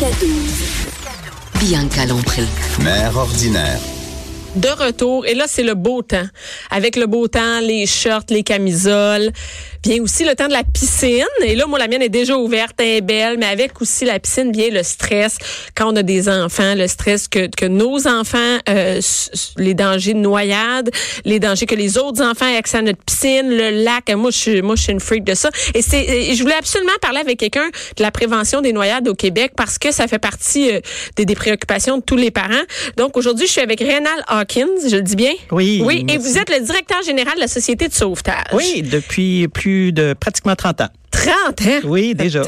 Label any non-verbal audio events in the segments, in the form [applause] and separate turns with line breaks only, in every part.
Jusqu'à 12. Bianca Lompré.
Mère ordinaire
de retour. Et là, c'est le beau temps. Avec le beau temps, les shorts, les camisoles. Vient aussi le temps de la piscine. Et là, moi, la mienne est déjà ouverte, elle est belle. Mais avec aussi la piscine, vient le stress. Quand on a des enfants, le stress que, que nos enfants, euh, les dangers de noyade, les dangers que les autres enfants aient accès à notre piscine, le lac. Moi, je suis, moi, je suis une freak de ça. Et c'est, je voulais absolument parler avec quelqu'un de la prévention des noyades au Québec parce que ça fait partie euh, des, des, préoccupations de tous les parents. Donc, aujourd'hui, je suis avec Rénal Hawkins, je le dis bien?
Oui.
Oui, et vous êtes le directeur général de la Société de sauvetage.
Oui, depuis plus de pratiquement 30 ans.
30 ans.
Oui, déjà.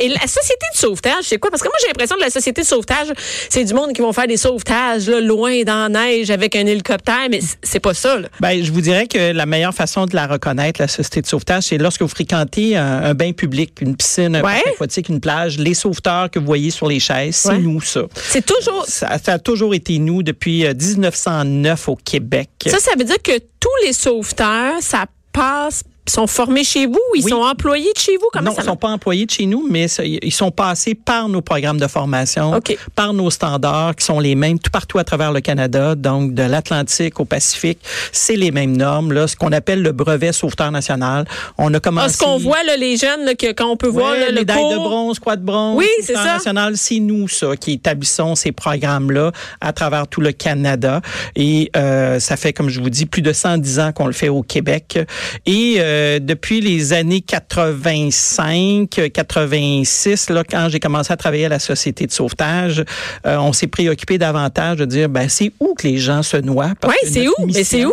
Et la société de sauvetage, c'est quoi? Parce que moi, j'ai l'impression que la société de sauvetage, c'est du monde qui vont faire des sauvetages là, loin dans la neige avec un hélicoptère, mais c'est pas ça. Là.
Ben, je vous dirais que la meilleure façon de la reconnaître, la société de sauvetage, c'est lorsque vous fréquentez un, bain public, une piscine, un parc aquatique, une plage, les sauveteurs que vous voyez sur les chaises, c'est nous, ça.
C'est toujours...
Ça, ça, a toujours été nous depuis 1909 euh, au Québec.
Ça, ça veut dire que tous les sauveteurs, ça passe sont formés chez vous? Ils sont employés de chez vous?
Comment non, ils ne sont pas employés de chez nous, mais ils sont passés par nos programmes de formation, par nos standards qui sont les mêmes tout partout à travers le Canada, donc de l'Atlantique au Pacifique. C'est les mêmes normes, là, ce qu'on appelle le brevet sauveteur national. On a commencé...
Ah, ce qu'on voit, là, les jeunes, là, que, quand on peut voir le
médaille de bronze, croix de bronze,
oui, c'est ça.
national, c'est nous, ça, qui établissons ces programmes-là à travers tout le Canada. Et euh, ça fait, comme je vous dis, plus de 110 ans qu'on le fait au Québec. Et euh, euh, depuis les années 85, 86, là, quand j'ai commencé à travailler à la société de sauvetage, euh, on s'est préoccupé davantage de dire, ben, c'est où que les gens se noient?
Oui, c'est où? Mais c'est où?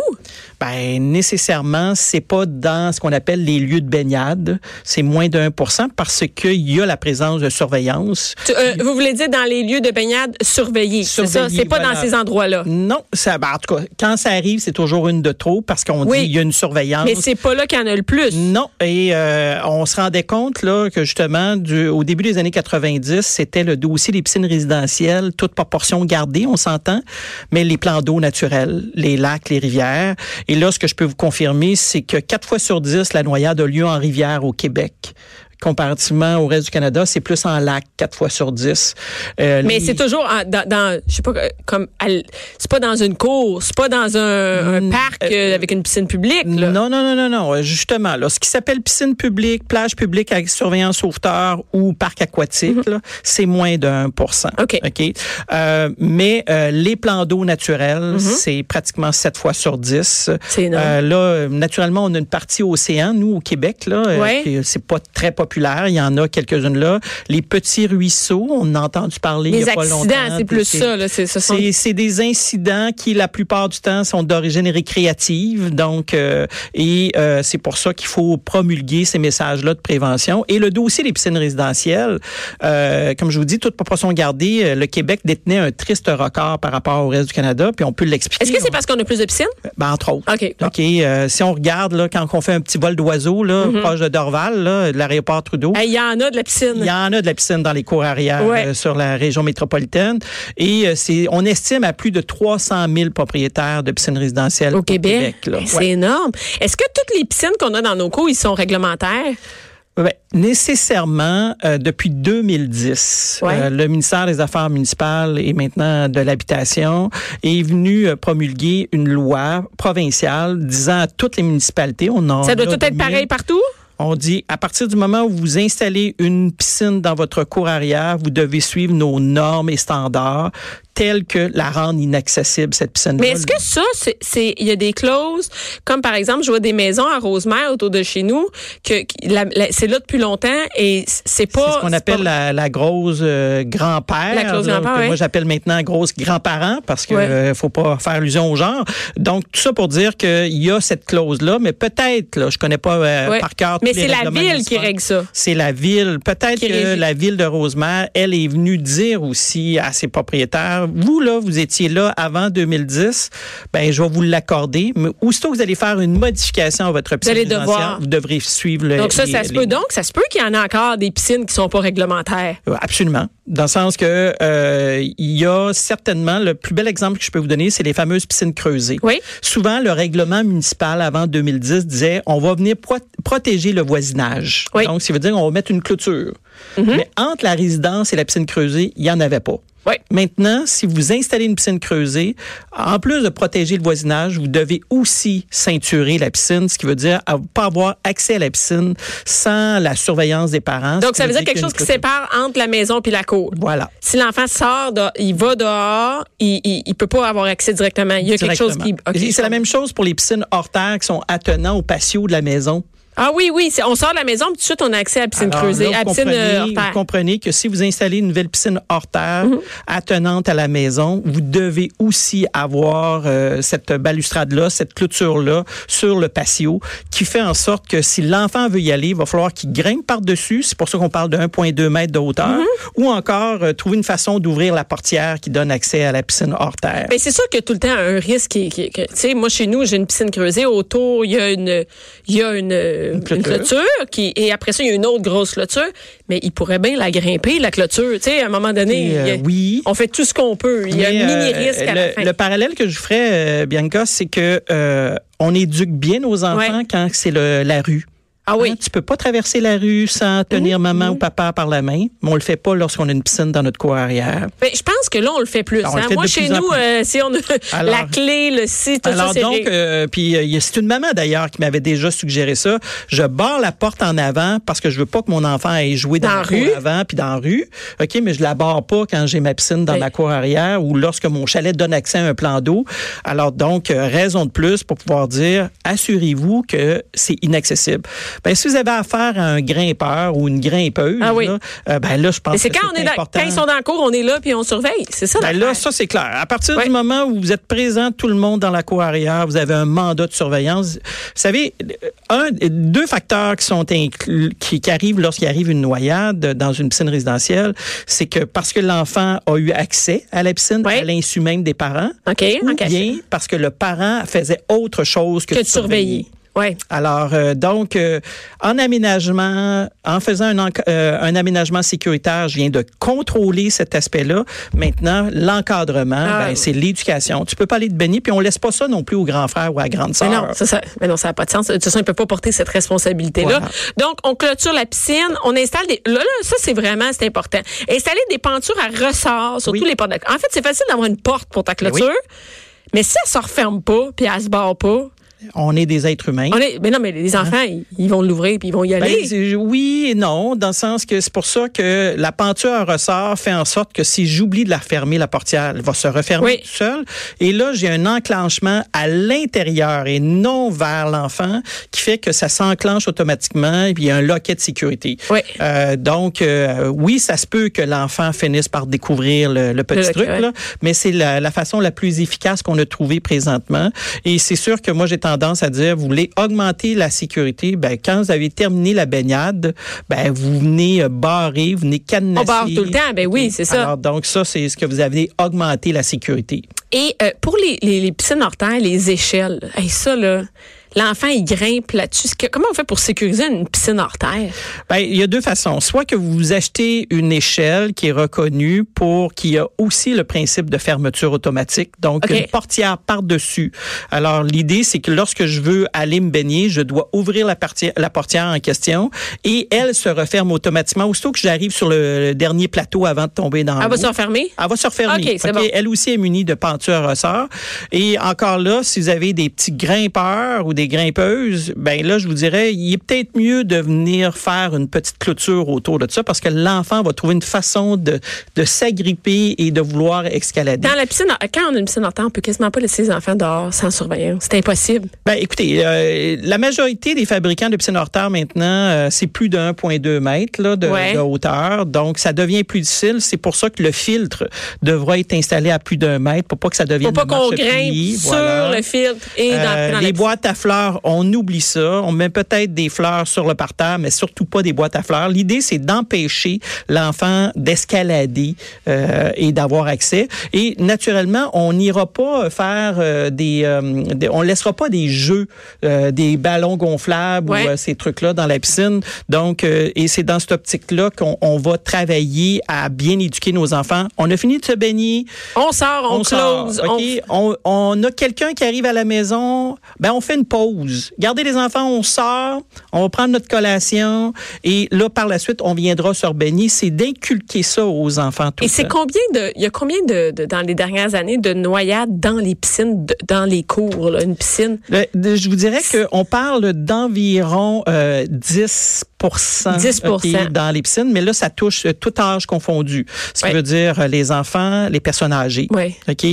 Ben, nécessairement, c'est pas dans ce qu'on appelle les lieux de baignade. C'est moins pour cent parce qu'il y a la présence de surveillance.
Euh, vous voulez dire dans les lieux de baignade surveillés? C'est ça? C'est pas dans ces endroits-là?
Non. Ça, ben, en tout cas, quand ça arrive, c'est toujours une de trop parce qu'on dit qu'il y a une surveillance.
Mais c'est pas là qu'il y en a le plus.
Non. Et euh, on se rendait compte là que justement, du, au début des années 90, c'était le dossier des piscines résidentielles, toute proportion gardée, on s'entend, mais les plans d'eau naturels, les lacs, les rivières. Et là, ce que je peux vous confirmer, c'est que quatre fois sur dix, la noyade a lieu en rivière au Québec comparativement au reste du Canada, c'est plus en lac, quatre fois sur dix.
Euh, mais c'est toujours dans, dans, je sais pas, euh, comme, c'est pas dans une cour, c'est pas dans un, mm, parc euh, avec une piscine publique. Là.
Non, non, non, non, non. Justement, là, ce qui s'appelle piscine publique, plage publique avec surveillance sauveteur ou parc aquatique, mm-hmm. c'est moins d'un pour cent.
OK.
OK? mais les plans d'eau naturels, mm-hmm. c'est pratiquement sept fois sur dix.
C'est énorme.
là, naturellement, on a une partie océan, nous, au Québec, là.
Ouais.
c'est pas très populaire il y en a quelques-unes là. Les petits ruisseaux, on a entendu parler il y a pas longtemps.
c'est plus ça.
C'est des incidents qui, la plupart du temps, sont d'origine récréative. Donc, euh, et euh, c'est pour ça qu'il faut promulguer ces messages-là de prévention. Et le dossier des piscines résidentielles, euh, comme je vous dis, toute proportion gardée, le Québec détenait un triste record par rapport au reste du Canada, puis on peut l'expliquer.
Est-ce que c'est parce qu'on a plus de piscines?
Ben, entre autres.
OK.
OK. si on regarde, là, quand on fait un petit vol d'oiseau, là, mm-hmm. proche de Dorval, là, de l'aéroport Trudeau.
Il y en a de la piscine.
Il y en a de la piscine dans les cours arrière euh, sur la région métropolitaine. Et euh, c'est, on estime à plus de 300 000 propriétaires de piscines résidentielles au, Québec.
c'est énorme. Est-ce que toutes les piscines qu'on a dans nos cours, ils sont réglementaires?
Ben, nécessairement, euh, depuis 2010, le ministère des Affaires municipales et maintenant de l'habitation est venu promulguer une loi provinciale disant à toutes les municipalités, on
a... Ça doit tout être pareil partout?
On dit, à partir du moment où vous installez une piscine dans votre cour arrière, vous devez suivre nos normes et standards tel que la rendre inaccessible, cette piscine
Mais est-ce que ça, c'est- il y a des clauses, comme par exemple, je vois des maisons à Rosemère autour de chez nous, que, c'est là depuis longtemps et c'est pas.
C'est ce qu'on appelle
pas-
la, la grosse euh, grand-père.
La clause grand-père, ouais.
Moi, j'appelle maintenant grosse grand-parent parce que
Ouais.
euh, faut pas faire allusion au genre. Donc, tout ça pour dire qu'il y a cette clause-là, mais peut-être, là, je connais pas euh,
Ouais.
par cœur
Mais
tous les
c'est la ville qui règle ça.
C'est la ville. Peut-être que
régit.
la ville de Rosemère, elle est venue dire aussi à ses propriétaires, vous là, vous étiez là avant 2010, ben je vais vous l'accorder, mais aussitôt que vous allez faire une modification à votre piscine
allez
résidentielle,
devoir.
vous devrez suivre le.
Donc ça,
les-
ça se
les-
peut. Donc, ça se peut qu'il y en a encore des piscines qui sont pas réglementaires.
Euh, Absolument. Dans le sens que euh, il y a certainement le plus bel exemple que je peux vous donner, c'est les fameuses piscines creusées.
Oui.
Souvent, le règlement municipal avant 2010 disait on va venir pro- protéger le voisinage.
Oui. Mm-hmm.
Donc, ça veut dire on va mettre une clôture. Mais entre la résidence et la piscine creusée, il n'y en avait pas.
Oui.
Maintenant, si vous installez une piscine creusée, en plus de protéger le voisinage, vous devez aussi ceinturer la piscine, ce qui veut dire à- pas avoir accès à la piscine sans la surveillance des parents.
Donc, ça veut dire quelque chose qui sépare entre la maison puis la cour.
Voilà.
Si l'enfant sort, de- il va dehors, il, il, il peut pas avoir accès directement. Il y a quelque chose qui.
Directement.
ok,
Et c'est la même chose pour les piscines hors terre qui sont attenants au patio de la maison.
Ah oui, oui. On sort de la maison, puis tout de suite, on a accès à la piscine
Alors
creusée,
là, vous
piscine
comprenez,
euh, hors
vous
terre.
comprenez que si vous installez une nouvelle piscine hors terre
Mhm.
attenante à la maison, vous devez aussi avoir euh, cette balustrade-là, cette clôture-là sur le patio qui fait en sorte que si l'enfant veut y aller, il va falloir qu'il grimpe par-dessus. C'est pour ça qu'on parle de 1,2 mètre de hauteur.
Mhm.
Ou encore euh, trouver une façon d'ouvrir la portière qui donne accès à la piscine hors terre.
Mais c'est sûr a tout le temps un risque. Qui, qui- que- tu sais, moi, chez nous, j'ai une piscine creusée. Autour, il y a une, il y a une, une
clôture.
clôture. qui, et après ça, il y a une autre grosse clôture. Mais il pourrait bien la grimper, la clôture. Tu sais, à un moment donné,
Et, euh,
a-
oui.
on fait tout ce qu'on peut. Il y a un
euh,
mini-risque à
le,
la fin.
le parallèle que je ferais, euh, Bianca, c'est que on éduque bien nos enfants
Ouais.
quand c'est la rue.
Ah oui.
Hein, tu peux pas traverser la rue sans tenir maman ou papa par la main, mais on le fait pas lorsqu'on a une piscine dans notre cour arrière.
Mais je pense que là, on le fait plus.
Ah,
hein.
fait
Moi, chez nous, euh, si on a [laughs]
Alors-
la clé, le site, tout
Alors
ça, c'est
donc, euh, puis euh, c'est une maman d'ailleurs qui m'avait déjà suggéré ça. Je barre la porte en avant parce que je veux pas que mon enfant aille jouer dans,
Dans
la
rue?
avant puis dans la rue. Ok, mais je la barre pas quand j'ai ma piscine dans
Oui.
ma cour arrière ou lorsque mon chalet donne accès à un plan d'eau. Alors donc, euh, raison de plus pour pouvoir dire, assurez-vous que c'est inaccessible. Ben si vous avez affaire à un grimpeur ou une grimpeuse,
Ah oui.
là, euh, ben là je pense
c'est
que
quand, on est dans-
important.
quand ils sont dans le cours, on est là puis on surveille. C'est ça.
Ben là, ça, c'est clair. À partir du moment où vous êtes présent, tout le monde dans la cour arrière, vous avez un mandat de surveillance. Vous savez, un, deux facteurs qui sont inclus, qui, qui arrivent lorsqu'il arrive une noyade dans une piscine résidentielle, c'est que parce que l'enfant a eu accès à la piscine, à l'insu même des parents, ou bien parce que le parent faisait autre chose que,
que
de
de surveiller. Ouais.
alors, euh, donc, euh, en aménagement, en faisant un, euh, un aménagement sécuritaire, je viens de contrôler cet aspect-là. Maintenant, l'encadrement,
Ah,
ben,
oui.
c'est l'éducation. Tu peux pas aller te baigner, puis on laisse pas ça non plus au grand frère ou à la grande
Mais
sœur.
non, ça, ça, mais non, ça n'a pas de sens. De toute façon, il peut pas porter cette responsabilité-là.
Voilà.
Donc, on clôture la piscine, on installe des. Là, là ça, c'est vraiment, c'est important. Installer des pentures à ressort sur
Oui.
tous les portes. de- En fait, c'est facile d'avoir une porte pour ta
Ben oui.
clôture. Mais si elle se referme pas, puis elle se barre pas,
On est des êtres humains.
on est, mais non, mais les enfants, ils, ils vont l'ouvrir puis ils vont y
Ben,
aller.
oui et non, dans le sens que c'est pour ça que la penture à ressort fait en sorte que si j'oublie de la refermer, la portière, elle va se refermer
Oui.
seule. Et là, j'ai un enclenchement à l'intérieur et non vers l'enfant qui fait que ça s'enclenche automatiquement et puis il y a un loquet de sécurité.
Oui.
Euh, donc, euh, oui, ça se peut que l'enfant finisse par découvrir le, le petit
Le loquet,
truc,
ouais.
là, mais c'est la, la façon la plus efficace qu'on a trouvée présentement. Et c'est sûr que moi, j'ai tendance à dire, vous voulez augmenter la sécurité, ben, quand vous avez terminé la baignade, ben, vous venez euh, barrer, vous venez cadenasser.
On barre tout le temps, ben oui, c'est ça.
Alors, donc, ça, c'est ce que vous avez augmenté la sécurité.
Et euh, pour les, les, les piscines hors terre, les échelles, hey, ça, là, l'enfant, il grimpe là-dessus. Comment on fait pour sécuriser une piscine hors terre?
Ben, il y a deux façons. Soit que vous achetez une échelle qui est reconnue pour qui a aussi le principe de fermeture automatique, donc une portière par-dessus. Alors l'idée c'est que lorsque je veux aller me baigner, je dois ouvrir la, partie- la portière en question et elle se referme automatiquement aussitôt que j'arrive sur le, le dernier plateau avant de tomber dans
Elle va se refermer?
Elle va se refermer.
OK, c'est
OK?
bon.
Elle aussi est munie de penture à ressort. Et encore là, si vous avez des petits grimpeurs ou des des grimpeuses, ben là, je vous dirais, il est peut-être mieux de venir faire une petite clôture autour de ça parce que l'enfant va trouver une façon de, de s'agripper et de vouloir escalader.
Dans la piscine, quand on a une piscine en temps, on peut quasiment pas laisser les enfants dehors sans surveillance. C'est impossible.
Ben, écoutez, euh, la majorité des fabricants de piscines hors terre maintenant, euh, c'est plus de 1,2 mètres là, de,
Ouais.
de hauteur. Donc, ça devient plus difficile. C'est pour ça que le filtre devra être installé à plus d'un mètre pour pas que ça devienne
Faut pas qu'on grimpe sur
Voilà.
le filtre et dans,
Euh,
dans
les boîtes à fleurs, on oublie ça. On met peut-être des fleurs sur le parterre, mais surtout pas des boîtes à fleurs. L'idée, c'est d'empêcher l'enfant d'escalader euh, et d'avoir accès. Et naturellement, on n'ira pas faire euh, des, euh, des- on laissera pas des jeux, euh, des ballons gonflables
Ouais.
ou ces trucs-là dans la piscine. Donc, et c'est dans cette optique-là qu'on on va travailler à bien éduquer nos enfants. On a fini de se baigner
On sort, on,
sort,
close.
On, on a quelqu'un qui arrive à la maison, ben on fait une pause. Gardez les enfants, on sort, on va prendre notre collation et là par la suite on viendra se rebaigner. C'est d'inculquer ça aux enfants tout
Et c'est combien de, il y a combien de, de- dans les dernières années de noyades dans les piscines, de- dans les cours, là, une piscine?
Le- de- je vous dirais qu'on parle d'environ euh, 10
10
OK, dans les piscines, mais là, ça touche euh, tout âge confondu. Ce qui veut dire euh, les enfants, les personnes âgées.
Oui.
OK?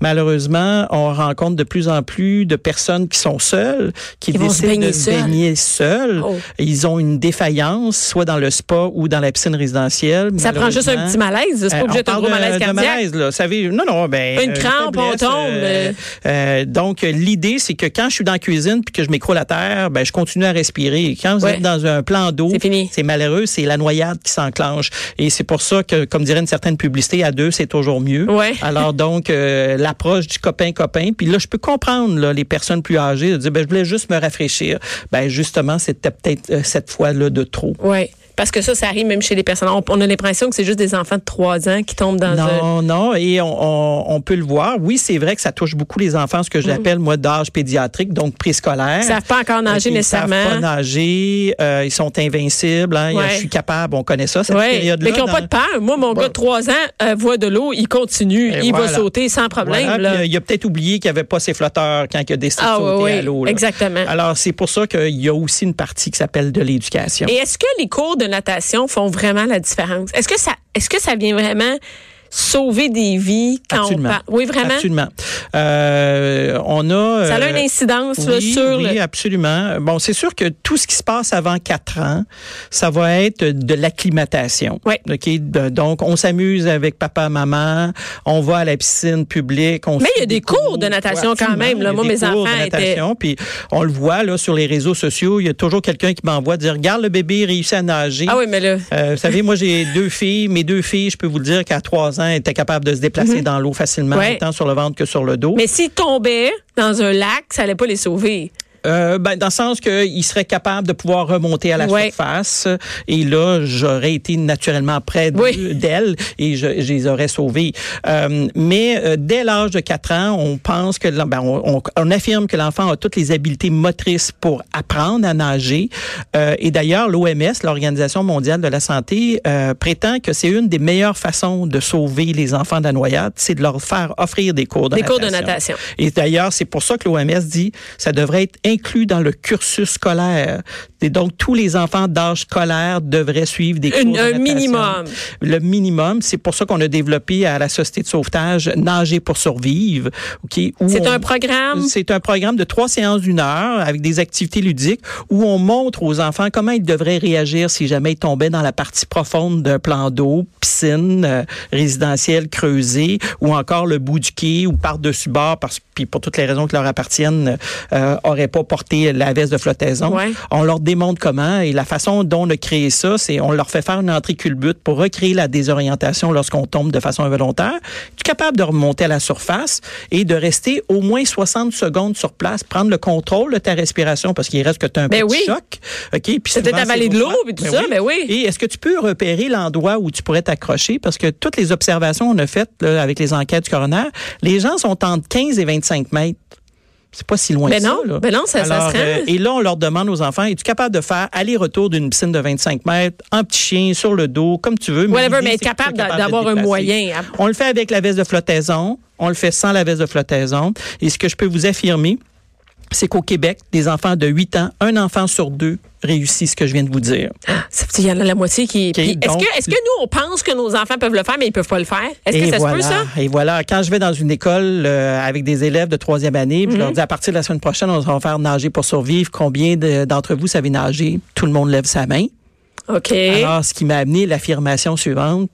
Malheureusement, on rencontre de plus en plus de personnes qui sont seules, qui
se
décident
baigner
de se
seules.
baigner seules.
Oh.
Ils ont une défaillance, soit dans le spa ou dans la piscine résidentielle.
Ça prend juste un petit malaise. C'est
euh,
pas obligé d'être un gros malaise cardiaque.
malaise, là. Savez, non, non, ben.
Une
euh,
crampe, on tombe,
euh, euh, donc, euh, l'idée, c'est que quand je suis dans la cuisine puis que je m'écroule à terre, ben, je continue à respirer. Quand vous êtes dans un plan d'eau,
C'est fini.
c'est malheureux, c'est la noyade qui s'enclenche. Et c'est pour ça que, comme dirait une certaine publicité, à deux, c'est toujours mieux.
Ouais. [laughs]
Alors, donc, euh, l'approche du copain-copain. Puis là, je peux comprendre là, les personnes plus âgées de dire, ben, je voulais juste me rafraîchir. Ben, justement, c'était peut-être euh, cette fois-là de trop.
Oui. Parce que ça, ça arrive même chez les personnes. On, on a l'impression que c'est juste des enfants de 3 ans qui tombent dans un.
Non, non, et on, on, on peut le voir. Oui, c'est vrai que ça touche beaucoup les enfants, ce que j'appelle, moi, d'âge pédiatrique, donc préscolaire.
Ils savent pas encore nager
Ils
nécessairement.
savent pas nager, euh, ils sont invincibles. Hein,
Ouais.
Je suis capable, on connaît ça, cette
Ouais.
période-là.
Mais qui n'ont pas de peur. Moi, mon
Bon.
gars de 3 ans euh, voit de l'eau, il continue,
Et
il va sauter sans problème.
Voilà,
là.
puis, euh, il a peut-être oublié qu'il n'y avait pas ses flotteurs quand il a décidé
Ah,
de sauter
oui,
à l'eau.
exactement.
Alors, c'est pour ça qu'il y a aussi une partie qui s'appelle de l'éducation.
Et est-ce que les cours de natation font vraiment la différence? Est-ce que ça, est-ce que ça vient vraiment sauver des vies quand
Absolument.
on parle? Oui, vraiment?
Absolument. Euh, on a.
Ça a
euh,
une incidence là,
oui,
sur
oui,
le.
absolument. Bon, c'est sûr que tout ce qui se passe avant 4 ans, ça va être de l'acclimatation.
Ouais.
OK? De- donc, on s'amuse avec papa, maman, on va à la piscine publique. On
Mais il y a des cours de natation quand même, là. Moi,
des
mes
cours de
enfants étaient-
natation, Puis on le voit là sur les réseaux sociaux, il y a toujours quelqu'un qui m'envoie dire regarde le bébé réussit à nager.
Ah oui, mais là.
Euh, vous savez, moi, j'ai deux filles. Mes deux filles, je peux vous le dire qu'à trois ans, elles étaient capables de se déplacer dans l'eau facilement,
Mhm. Ouais.
autant sur le ventre que sur le dos.
Mais s'ils tombaient dans un lac, ça allait pas les sauver.
Euh, ben, dans le sens qu'ils seraient capables de pouvoir remonter à la
Ouais.
surface. Et là, j'aurais été naturellement près de-
Oui.
d'elles et je, je les aurais sauvées. Euh, mais euh, dès l'âge de 4 ans, on pense que, ben, on, on- on affirme que l'enfant a toutes les habiletés motrices pour apprendre à nager. Euh, et d'ailleurs, l'OMS, l'Organisation mondiale de la santé, euh, prétend que c'est une des meilleures façons de sauver les enfants de la noyade, c'est de leur faire offrir des cours de
Des
natation.
cours de natation.
Et d'ailleurs, c'est pour ça que l'OMS dit ça devrait être inclus dans le cursus scolaire. Et donc, tous les enfants d'âge scolaire devraient suivre des cours
Une-
de
un minimum.
Le minimum, c'est pour ça qu'on a développé à la Société de sauvetage Nager pour survivre. ok, où
C'est un programme?
c'est un programme de trois séances d'une heure avec des activités ludiques où on montre aux enfants comment ils devraient réagir si jamais ils tombaient dans la partie profonde d'un plan d'eau, piscine euh, résidentielle creusée ou encore le bout du quai ou par-dessus bord parce puis pour toutes les raisons qui leur appartiennent euh, auraient pas porté la veste de flottaison.
Ouais.
On leur démontre comment et la façon dont on a créé ça, c'est on leur fait faire une entrée culbute pour recréer la désorientation lorsqu'on tombe de façon involontaire. Tu es capable de remonter à la surface et de rester au moins 60 secondes sur place, prendre le contrôle de ta respiration parce qu'il reste que tu as un
Ben
petit
oui.
choc. OK, puis
peut-être avaler de l'eau et tout ça, ben oui.
Et est-ce que tu peux repérer l'endroit où tu pourrais t'accrocher? Parce que toutes les observations qu'on a faites là, avec les enquêtes du coroner, les gens sont entre 15 et 25 mètres. C'est pas si loin
Ben
ça.
non,
là.
ben non, ça- ça
Alors,
se rend.
euh, et là, on leur demande aux enfants, es-tu capable de faire aller-retour d'une piscine de 25 mètres, en petit chien, sur le dos, comme tu veux.
Whatever,
l'idée,
mais être capable d'avoir un moyen.
On le fait avec la veste de flottaison. On le fait sans la veste de flottaison. Et ce que je peux vous affirmer, c'est qu'au Québec, des enfants de 8 ans, un enfant sur deux réussit ce que je viens de vous dire.
Il y en a la moitié qui. Est-ce que, nous, on pense que nos enfants peuvent le faire, mais ils peuvent pas le faire? Est-ce que ça
voilà,
se peut, ça?
Et voilà, quand je vais dans une école euh, avec des élèves de troisième année, je
Mhm.
leur dis à partir de la semaine prochaine, on va faire nager pour survivre. Combien de- d'entre vous savez nager? Tout le monde lève sa main.
OK.
Alors, ce qui m'a amené l'affirmation suivante.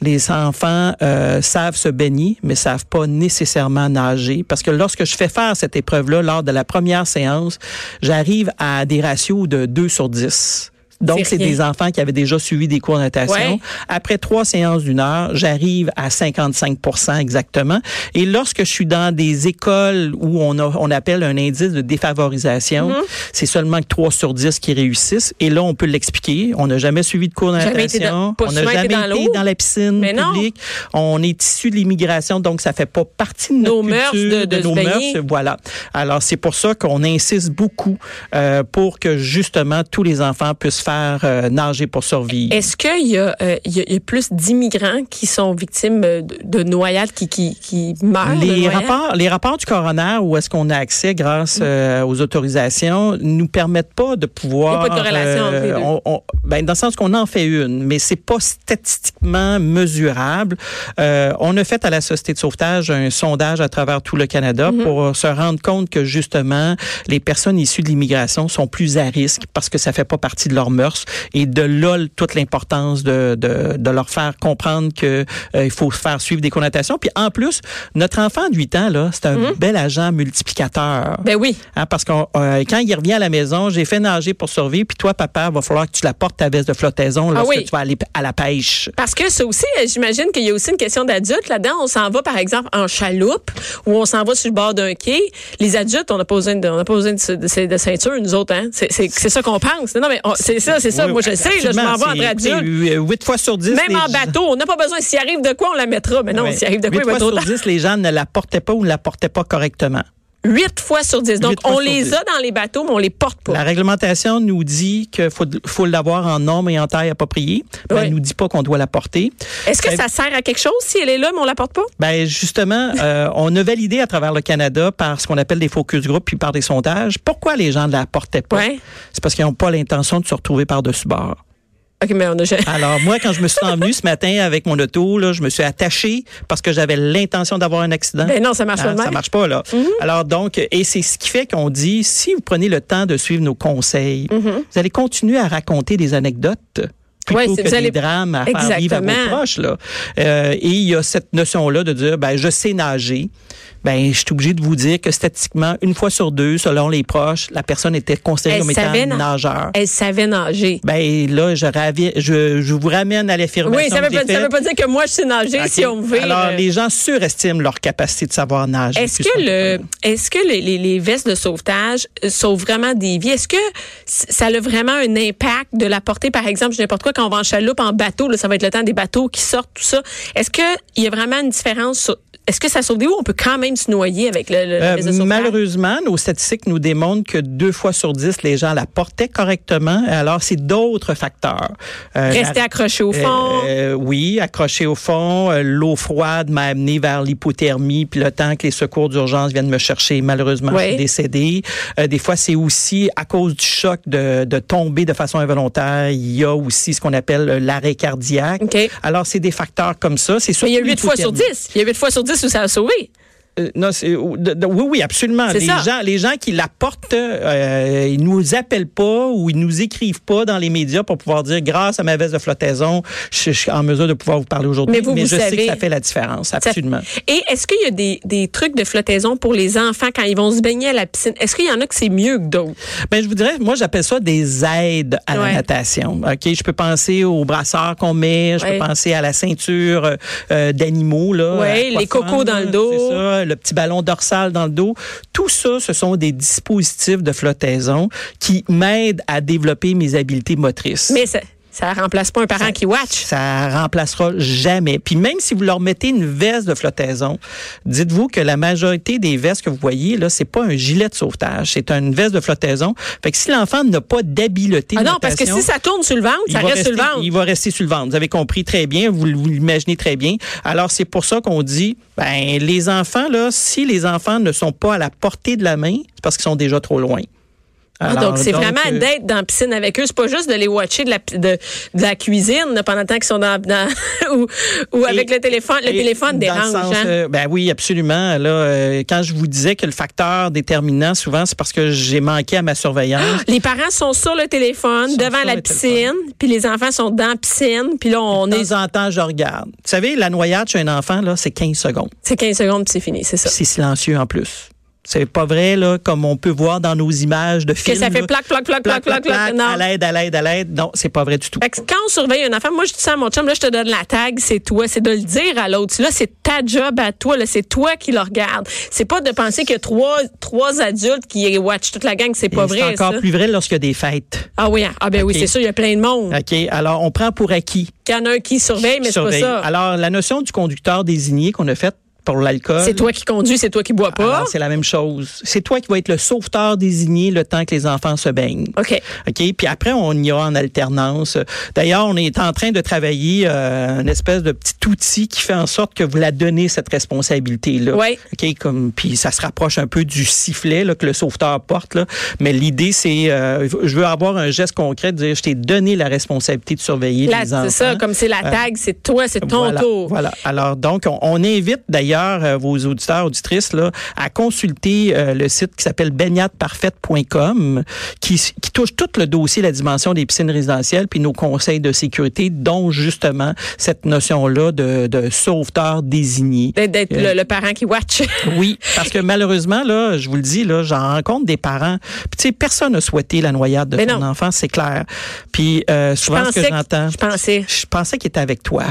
Les enfants euh, savent se baigner, mais savent pas nécessairement nager. Parce que lorsque je fais faire cette épreuve-là, lors de la première séance, j'arrive à des ratios de 2 sur 10. Donc,
C'est
des enfants qui avaient déjà suivi des cours de natation.
Ouais.
Après trois séances d'une heure, j'arrive à 55% exactement. Et lorsque je suis dans des écoles où on, a, on appelle un indice de défavorisation,
Mm-hmm.
c'est seulement que 3 sur 10 qui réussissent. Et là, on peut l'expliquer. On n'a jamais suivi de cours de natation. on n'a
été
jamais
dans
été dans la piscine
Mais non.
publique. On est issu de l'immigration, donc ça fait pas partie de notre
Nos mœurs de- de se
nos mœurs. Voilà. Alors, c'est pour ça qu'on insiste beaucoup euh, pour que justement tous les enfants puissent faire euh, nager pour survivre.
Est-ce qu'il y, a, euh, y, a- il y a plus d'immigrants qui sont victimes euh, de, de noyades, qui, qui, qui meurent
Les rapports, les rapports du coroner où est-ce qu'on a accès grâce euh, aux autorisations nous permettent pas de pouvoir.
Il y a pas de corrélation entre les deux.
on- on- ben, dans le sens qu'on en fait une, mais c'est pas statistiquement mesurable. On a fait à la Société de sauvetage un sondage à travers tout le Canada
Mm-hmm.
pour se rendre compte que justement les personnes issues de l'immigration sont plus à risque parce que ça fait pas partie de leurs mœurs et de là toute l'importance de, de, de leur faire comprendre que euh, faut faire suivre des connotations. Puis en plus, notre enfant de 8 ans là, c'est un bel agent multiplicateur.
Ben oui.
Hein, parce que quand il revient à la maison, j'ai fait nager pour survivre, puis toi, papa, va falloir que tu la portes ta veste de flottaison lorsque
oui.
tu vas aller à la pêche.
Parce que ça aussi, euh, j'imagine qu'il y a aussi une question d'adulte là-dedans. On s'en va, par exemple, en chaloupe ou on s'en va sur le bord d'un quai. Les adultes, on n'a pas besoin de, on n'a pas besoin de, de- de ceinture, nous autres. Hein? C'est, ça qu'on pense. Non, mais c'est ça, c'est ça.
Oui,
Moi, je sais, là, je m'en vais entre adultes.
8 fois sur 10.
Même en
gens-
bateau, on n'a pas besoin. S'il arrive de quoi, on la mettra. Mais non,
Ouais.
s'il arrive de quoi,
Huit
il va
fois sur
autant.
10, les gens ne la portaient pas ou ne la portaient pas correctement.
8 fois sur 10. Donc, on les
10.
a dans les bateaux, mais on les porte pas.
La réglementation nous dit qu'il faut, faut l'avoir en norme et en taille appropriée. Mais
Oui.
Elle nous dit pas qu'on doit la porter.
Est-ce que
Ben-
ça sert à quelque chose si elle est là, mais on la porte pas?
Ben justement, [laughs] euh, on a validé à travers le Canada par ce qu'on appelle des focus group puis par des sondages. Pourquoi les gens ne la portaient pas? C'est parce qu'ils n'ont pas l'intention de se retrouver par-dessus bord.
OK, mais on a
Alors moi, quand je me suis envenu ce matin avec mon auto, là, je me suis attaché parce que j'avais l'intention d'avoir un accident.
Ben non, ça marche pas
Hein,
de
ça.
Mhm.
marche pas là. Alors donc, et c'est ce qui fait qu'on dit, si vous prenez le temps de suivre nos conseils,
Mhm.
vous allez continuer à raconter des anecdotes. Plutôt
Ouais,
que
vous allez-
des drames à faire vivre à vos proches. Là. Euh, et il y a cette notion-là de dire, ben, je sais nager. Ben, je suis obligé de vous dire que statistiquement, une fois sur deux, selon les proches, la personne était considérée
Elle
comme étant nageur.
Elle savait nager.
Ben là, je, ravi- je, je vous ramène à l'affirmation.
Oui, ça veut, ça veut
faite.
pas dire que moi, je sais nager si on veut.
Alors,
euh,
les gens surestiment leur capacité de savoir nager.
Est-ce que le, est-ce que les, les- les vestes de sauvetage euh, sauvent vraiment des vies? Est-ce que ça a vraiment un impact de la portée, par exemple, je n'importe quoi, quand on va en chaloupe, en bateau, là, ça va être le temps des bateaux qui sortent, tout ça. Est-ce que il y a vraiment une différence sur- est-ce que ça sauve des ou on peut quand même se noyer avec le, le
Euh, malheureusement, nos statistiques nous démontrent que deux fois sur dix, les gens la portaient correctement. Alors, c'est d'autres facteurs. Euh,
Rester accroché au fond?
Euh, oui, accroché au fond. L'eau froide m'a amené vers l'hypothermie. Puis le temps que les secours d'urgence viennent me chercher, malheureusement, je suis décédé. Des fois, c'est aussi à cause du choc de, de tomber de façon involontaire. Il y a aussi ce qu'on appelle l'arrêt cardiaque.
OK.
Alors, c'est des facteurs comme ça. C'est
il y a 8 fois sur. 10. Il y a 8 fois sur 10 où ça a sauvé.
Euh, non, de- de- oui, oui, absolument. Les
ça.
gens, les gens qui la portent, euh, ils nous appellent pas ou ils nous écrivent pas dans les médias pour pouvoir dire, grâce à ma veste de flottaison, je, je suis en mesure de pouvoir vous parler aujourd'hui.
Mais vous, vous
je sais
savez.
que ça fait la différence, absolument.
Et est-ce qu'il y a des, des trucs de flottaison pour les enfants quand ils vont se baigner à la piscine? Est-ce qu'il y en a que c'est mieux que d'autres?
Ben, je vous dirais, moi, j'appelle ça des aides à
Ouais.
la natation. OK, je peux penser aux brasseurs qu'on met, je
Ouais.
peux penser à la ceinture euh, euh, d'animaux là, aquaphone,
les cocos dans le dos.
C'est ça, le petit ballon dorsal dans le dos. Tout ça, ce sont des dispositifs de flottaison qui m'aident à développer mes habiletés motrices.
Mais ça- remplace pas un parent
Ça-
qui watch.
Ça remplacera jamais. Puis même si vous leur mettez une veste de flottaison, dites-vous que la majorité des vestes que vous voyez là, c'est pas un gilet de sauvetage, c'est une veste de flottaison. Fait que si l'enfant n'a pas d'habileté
Ah non, parce que si ça tourne sur le ventre, ça reste sur le ventre.
Il va rester sur le ventre. Vous avez compris très bien, vous, vous l'imaginez très bien. Alors, c'est pour ça qu'on dit, ben, les enfants, là, si les enfants ne sont pas à la portée de la main, c'est parce qu'ils sont déjà trop loin.
Ah, donc, c'est vraiment
euh,
d'être dans la piscine avec eux. C'est pas juste de les watcher de la, de, de la cuisine là, pendant le temps qu'ils sont dans, dans [laughs] ou, ou avec le téléphone. Le téléphone dérange.
sens,
hein?
euh, ben oui, absolument. Là, euh, quand je vous disais que le facteur déterminant, souvent, c'est parce que j'ai manqué à ma surveillance. [gasps]
Les parents sont sur le téléphone, devant la piscine, puis les enfants sont dans la piscine, puis là, on
de
est...
temps en temps, je regarde. Vous savez, la noyade chez un enfant, là, c'est 15 secondes.
C'est 15 secondes, puis c'est fini, c'est ça.
C'est silencieux en plus. C'est pas vrai, là, comme on peut voir dans nos images de
Que
films.
ça fait plaque, plaque, plaque, plaque, plaque, plaque.
À l'aide, à l'aide, à l'aide. Non, c'est pas vrai du tout.
Fait que quand on surveille un enfant, moi je dis ça à mon chum, là je te donne la tag, c'est toi, c'est de le dire à l'autre. Là c'est ta job à toi, là c'est toi qui le regarde. C'est pas de penser qu'il y a trois trois adultes qui watch toute la gang, c'est pas
Et
vrai
C'est encore
ça.
plus vrai lorsqu'il y a des fêtes.
Ah oui, ah ben oui, c'est sûr, il y a plein de monde.
OK? Alors, on prend pour acquis.
Il y en a un qui surveille, mais c'est pas ça.
Alors, la notion du conducteur désigné qu'on a faite pour l'alcool.
C'est toi qui conduis, c'est toi qui bois pas.
Alors, c'est la même chose. C'est toi qui vas être le sauveteur désigné le temps que les enfants se baignent.
OK.
OK? Puis après, on y a en alternance. D'ailleurs, on est en train de travailler euh, une espèce de petit outil qui fait en sorte que vous la donnez cette responsabilité-là.
Ouais.
OK? Comme, puis ça se rapproche un peu du sifflet là, que le sauveteur porte. Là. Mais l'idée, c'est, euh, je veux avoir un geste concret de dire, je t'ai donné la responsabilité de surveiller
Là,
les enfants.
c'est ça, comme c'est la tag, c'est toi, c'est ton
voilà,
tour.
Voilà. Alors, donc, on, on invite d'ailleurs euh, vos auditeurs, auditrices, là, à consulter euh, le site qui s'appelle baignadeparfaite.com, qui, qui touche tout le dossier, la dimension des piscines résidentielles, puis nos conseils de sécurité, dont justement cette notion-là de, de sauveteur désigné.
D'être d'être
Euh,
le, le parent qui watch. [laughs]
Oui, parce que malheureusement, là, je vous le dis, là, j'en rencontre des parents. Puis, tu sais, personne n'a souhaité la noyade de
Mais
son enfant, c'est clair. Puis, euh, souvent, ce que- j'entends,
je pensais.
je pensais qu'il était avec toi.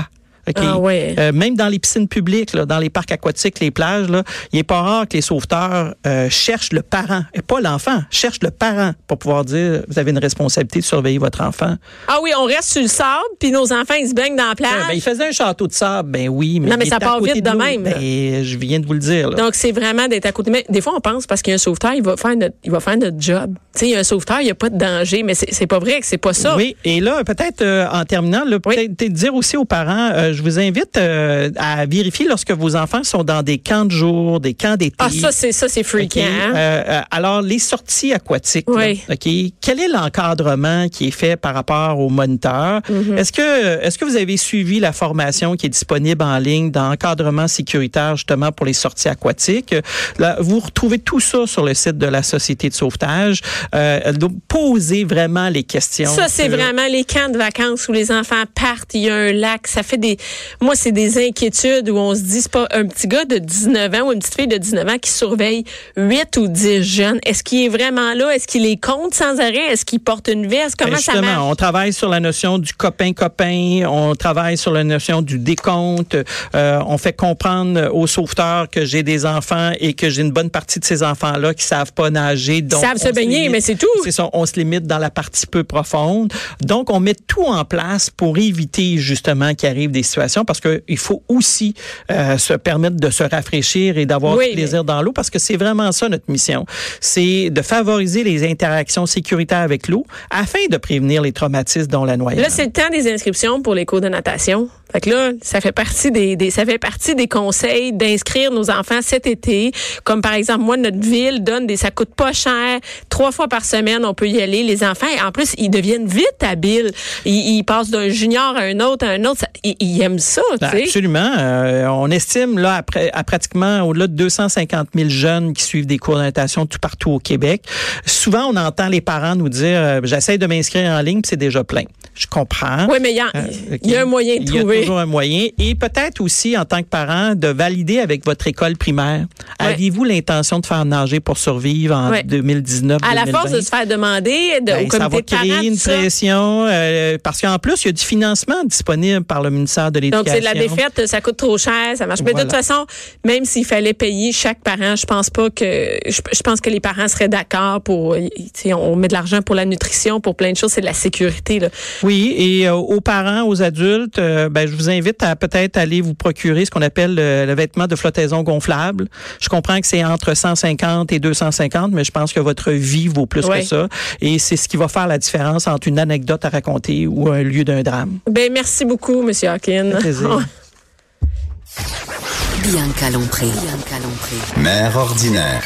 Ah ouais.
Euh, même dans les piscines publiques, là, dans les parcs aquatiques, les plages, là, il est pas rare que les sauveteurs euh, cherchent le parent, et pas l'enfant, cherchent le parent pour pouvoir dire vous avez une responsabilité de surveiller votre enfant.
Ah oui, on reste sur le sable, puis nos enfants, ils se baignent dans la plage.
Ben, il faisait un château de sable, ben oui, mais,
Non, mais ça part
côté
vite
de
même.
Ben, je viens de vous le dire. là.
Donc, c'est vraiment d'être à côté. Mais des fois, on pense parce qu'il y a un sauveteur, il va faire notre, il va faire notre job. Il y a un sauveteur, il n'y a pas de danger, mais c'est pas vrai que c'est pas ça.
Oui, et là, peut-être euh, en terminant, là,
Oui.
peut-être dire aussi aux parents, euh, je vous invite euh, à vérifier lorsque vos enfants sont dans des camps de jour, des camps d'été.
Ah, ça, c'est ça, c'est
OK.
freakant. hein?
Euh, euh, alors, les sorties aquatiques, là,
Oui.
OK, quel est l'encadrement qui est fait par rapport aux moniteurs?
Mm-hmm.
Est-ce que est-ce que vous avez suivi la formation qui est disponible en ligne d'encadrement sécuritaire justement pour les sorties aquatiques? Là, vous retrouvez tout ça sur le site de la Société de sauvetage. Euh, donc, posez vraiment les questions.
Ça, c'est
que-
vraiment les camps de vacances où les enfants partent, il y a un lac. Ça fait des. Moi, c'est des inquiétudes où on se dit, c'est pas un petit gars de 19 ans ou une petite fille de 19 ans qui surveille 8 ou 10 jeunes. Est-ce qu'il est vraiment là? Est-ce qu'il les compte sans arrêt? Est-ce qu'il porte une veste? Comment
Ben,
ça
justement,
marche?
on travaille sur la notion du copain-copain, on travaille sur la notion du décompte, euh, on fait comprendre aux sauveteurs que j'ai des enfants et que j'ai une bonne partie de ces enfants-là qui savent pas nager. Donc
savent se baigner,
limite-
mais c'est tout.
C'est ça, on se limite dans la partie peu profonde. Donc, on met tout en place pour éviter justement qu'il arrive des situations parce qu'il faut aussi euh, se permettre de se rafraîchir et d'avoir
Oui,
du plaisir dans l'eau parce que c'est vraiment ça notre mission. C'est de favoriser les interactions sécuritaires avec l'eau afin de prévenir les traumatismes dont la noyade.
Là, c'est le temps des inscriptions pour les cours de natation. Fait que là, ça fait partie des, des- ça fait partie des conseils d'inscrire nos enfants cet été. Comme par exemple, moi, notre ville donne des, ça coûte pas cher. Trois fois par semaine, on peut y aller. Les enfants, et en plus, ils deviennent vite habiles. Ils, ils passent d'un junior à un autre à un autre. Ça- ils, ils aiment ça, tu sais.
Absolument. Euh, on estime là après à pratiquement au-delà de 250 000 jeunes qui suivent des cours de natation tout partout au Québec. Souvent, on entend les parents nous dire euh, j'essaie de m'inscrire en ligne, puis c'est déjà plein. Je comprends.
Oui, mais il y, a-
Euh,
il y a un moyen de
Il y a
trouver.
toujours un moyen. Et peut-être aussi, en tant que parent, de valider avec votre école primaire.
Ouais.
Avez-vous l'intention de faire nager pour survivre en
Ouais.
2019
À la
2020?
force de se faire demander de,
Ben,
au
ça
comité
va
de parents,
créer une
ça.
pression euh, parce qu'en plus, il y a du financement disponible par le ministère de l'Éducation.
Donc, c'est de la défaite, ça coûte trop cher, ça marche. Mais de toute façon, même s'il fallait payer chaque parent, je pense pas que, je, je pense que les parents seraient d'accord pour, on met de l'argent pour la nutrition, pour plein de choses, c'est de la sécurité, là.
Oui, et euh, aux parents, aux adultes, euh, ben, je vous invite à peut-être aller vous procurer ce qu'on appelle le, vêtement de flottaison gonflable. Je comprends que c'est entre 150 et 250, mais je pense que votre vie vaut plus que ça. Et c'est ce qui va faire la différence entre une anecdote à raconter ou un lieu d'un drame.
Ben merci beaucoup, Monsieur Hawkins.
Bien calompré. Bien calompré. Mère ordinaire.